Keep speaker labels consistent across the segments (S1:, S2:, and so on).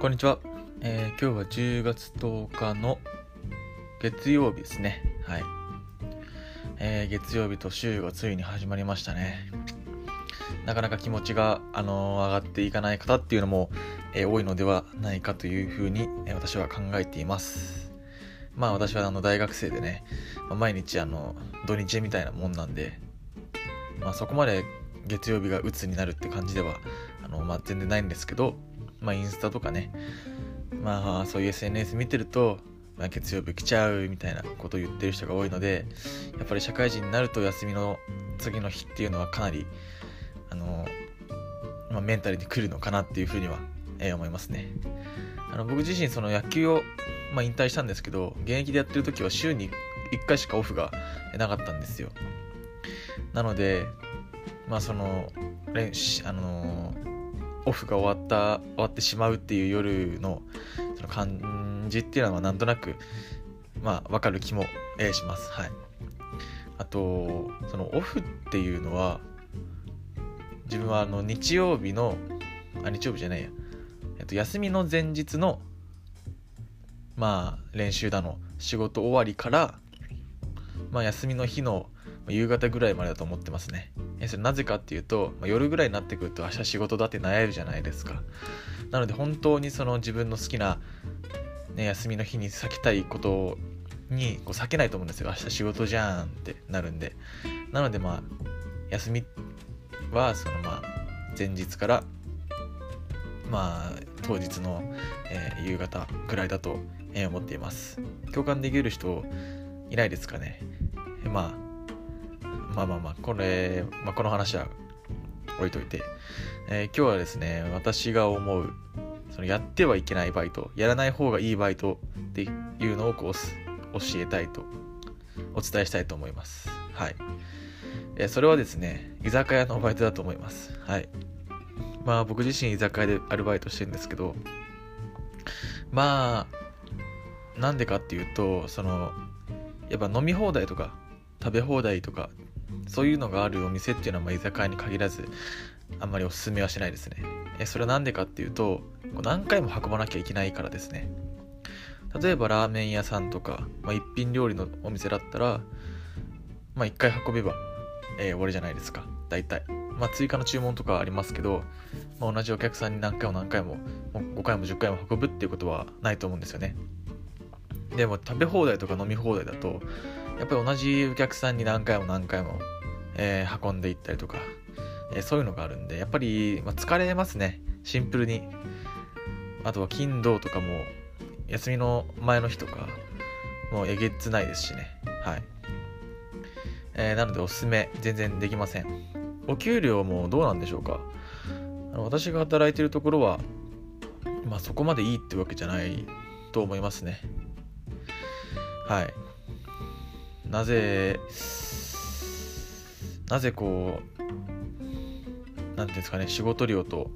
S1: こんにちは、えー、今日は10月10日の月曜日ですね。はい。えー、月曜日と週がついに始まりましたね。なかなか気持ちが、あの、上がっていかない方っていうのも、えー、多いのではないかというふうに、え私は考えています。まあ私はあの大学生でね、まあ、毎日あの土日みたいなもんなんで、まあそこまで月曜日が鬱になるって感じではあの、まあ、全然ないんですけど、まあ、インスタとかね、まあ、そういう SNS 見てると、まあ、月曜日来ちゃうみたいなことを言ってる人が多いので、やっぱり社会人になると休みの次の日っていうのはかなり、あの、まあ、メンタルに来るのかなっていうふうには、えー、思いますね。あの僕自身その野球を、まあ、引退したんですけど、現役でやってる時は週に1回しかオフがなかったんですよ。なので、まあその、あのオフが終わった終わってしまうっていう夜のその感じっていうのはなんとなくまあ分かる気も、えします。はい。あとそのオフっていうのは自分はあの日曜日のあ日曜日じゃないや、えっと、休みの前日のまあ練習だの。仕事終わりからまあ休みの日の夕方ぐらいまでだと思ってますね。それなぜかっていうと、ま、夜ぐらいになってくると明日仕事だって悩るじゃないですか。なので本当にその自分の好きな、ね、休みの日に避けたいことにこう避けないと思うんですよ。明日仕事じゃんってなるんで。なのでまあ休みはそのまあ前日からまあ当日の、えー、夕方ぐらいだと、え、思っています。共感できる人いないですかね。まあまあまあまあ、これ、まあ、この話は置いといて、えー、今日はですね、私が思う、そのやってはいけないバイト、やらない方がいいバイトっていうのをこう教えたいと、お伝えしたいと思います。はい。えー、それはですね、居酒屋のバイトだと思います。はい。まあ僕自身居酒屋でアルバイトしてるんですけど、まあ、なんでかっていうと、その、やっぱ飲み放題とか食べ放題とかそういうのがあるお店っていうのはま居酒屋に限らずあんまりおすすめはしないですね。えそれは何でかっていうと何回も運ばなきゃいけないからですね。例えばラーメン屋さんとか、まあ、一品料理のお店だったらまあ1回運べば、えー、終わりじゃないですか。大体。まあ追加の注文とかありますけど、まあ、同じお客さんに何回も何回もも5回も10回も運ぶっていうことはないと思うんですよね。でも食べ放題とか飲み放題だとやっぱり同じお客さんに何回も何回もえー、運んでいったりとか、えー、そういうのがあるんで、やっぱり、まあ、疲れますね。シンプルに。あとは金土とかも、休みの前の日とか、もうえげつないですしね。はい。えー、なのでおすすめ、全然できません。お給料もどうなんでしょうかあの私が働いてるところは、まあそこまでいいってわけじゃないと思いますね。はい。なぜ、なぜこう何ていうんですかね仕事量と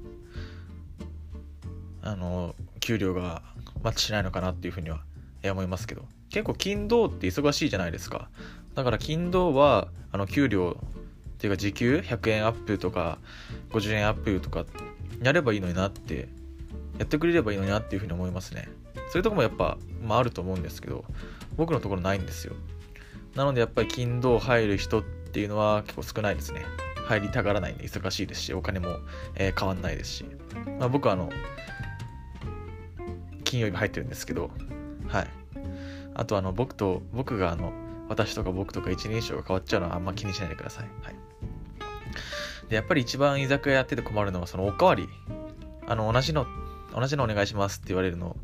S1: あの給料がマッチしないのかなっていうふうには思いますけど。結構勤労って忙しいじゃないですか。だから勤労はあの給料っていうか時給100円アップとか50円アップとかやればいいのになってやってくれればいいのになっていうふうに思いますね。そういうとこもやっぱ、まあ、あると思うんですけど僕のところないんですよ。なのでやっぱり勤労入る人っていうのは結構少ないですね。入りたがらないんで忙しいですし、お金も、えー、変わんないですし。まあ、僕はあの、金曜日入ってるんですけど、はい。あとあの、僕と、僕があの、私とか僕とか一人称が変わっちゃうのはあんま気にしないでください。はい。で、やっぱり一番居酒屋やってて困るのは、そのおかわり。あの、同じの、同じのお願いしますって言われるの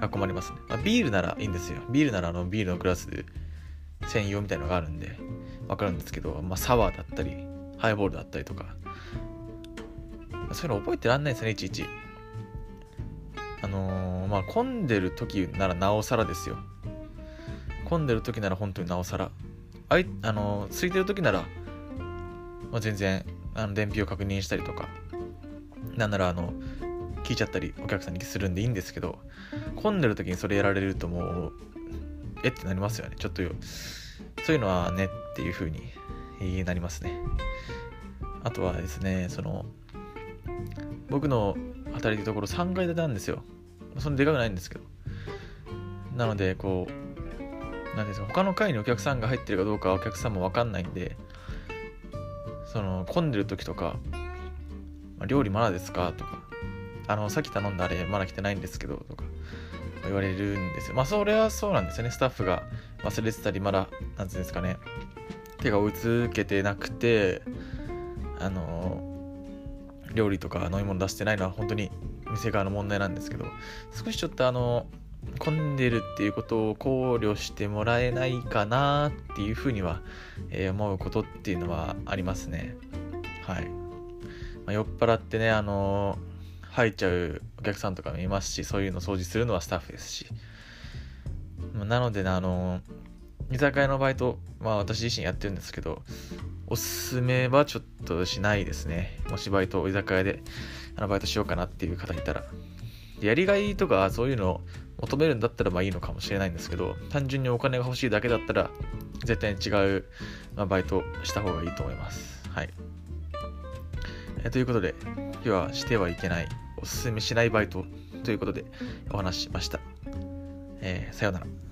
S1: が困りますね。まあ、ビールならいいんですよ。ビールならあの、ビールのグラスで専用みたいのがあるんで、わかるんですけど、まあ、サワーだったり、ハイボールだったりとか、そういうの覚えてらんないですね、いちいち。あのー、まあ、混んでる時ならなおさらですよ。混んでる時なら本当になおさら。あい、あのー、空いてる時なら、まあ、全然、あの、伝票確認したりとか、なんなら、あの、聞いちゃったり、お客さんにするんでいいんですけど、混んでる時にそれやられるともう、えってなりますよね。ちょっとそういうのはねっていう風になりますね。あとはですね、その、僕の働いてるところ3階建てなんですよ。そんなでかくないんですけど。なので、こう、なんですか、他の階にお客さんが入ってるかどうかお客さんもわかんないんで、その、混んでる時とか、ま、料理まだですかとか、あの、さっき頼んだあれまだ来てないんですけど、とか、言われるんですよ。まあ、それはそうなんですよね。スタッフが忘れてたり、まだ、なんていうんですかね、手が追いつけてなくて、あの、料理とか飲み物出してないのは本当に店側の問題なんですけど、少しちょっとあの、混んでるっていうことを考慮してもらえないかなっていうふうには、えー、思うことっていうのはありますね。はい。まあ、酔っ払ってね、あのー、入っちゃうお客さんとかもいますし、そういうの掃除するのはスタッフですし。なのでね、あの、居酒屋のバイト、まあ私自身やってるんですけど、おすすめはちょっとしないですね。もしバイト、居酒屋であのバイトしようかなっていう方いたら。やりがいとかそういうのを求めるんだったらまあいいのかもしれないんですけど、単純にお金が欲しいだけだったら、絶対に違う、まあ、バイトした方がいいと思います。はい。えということで、今日はしてはいけない、おすすめしないバイトということでお話ししました。えー、さようなら。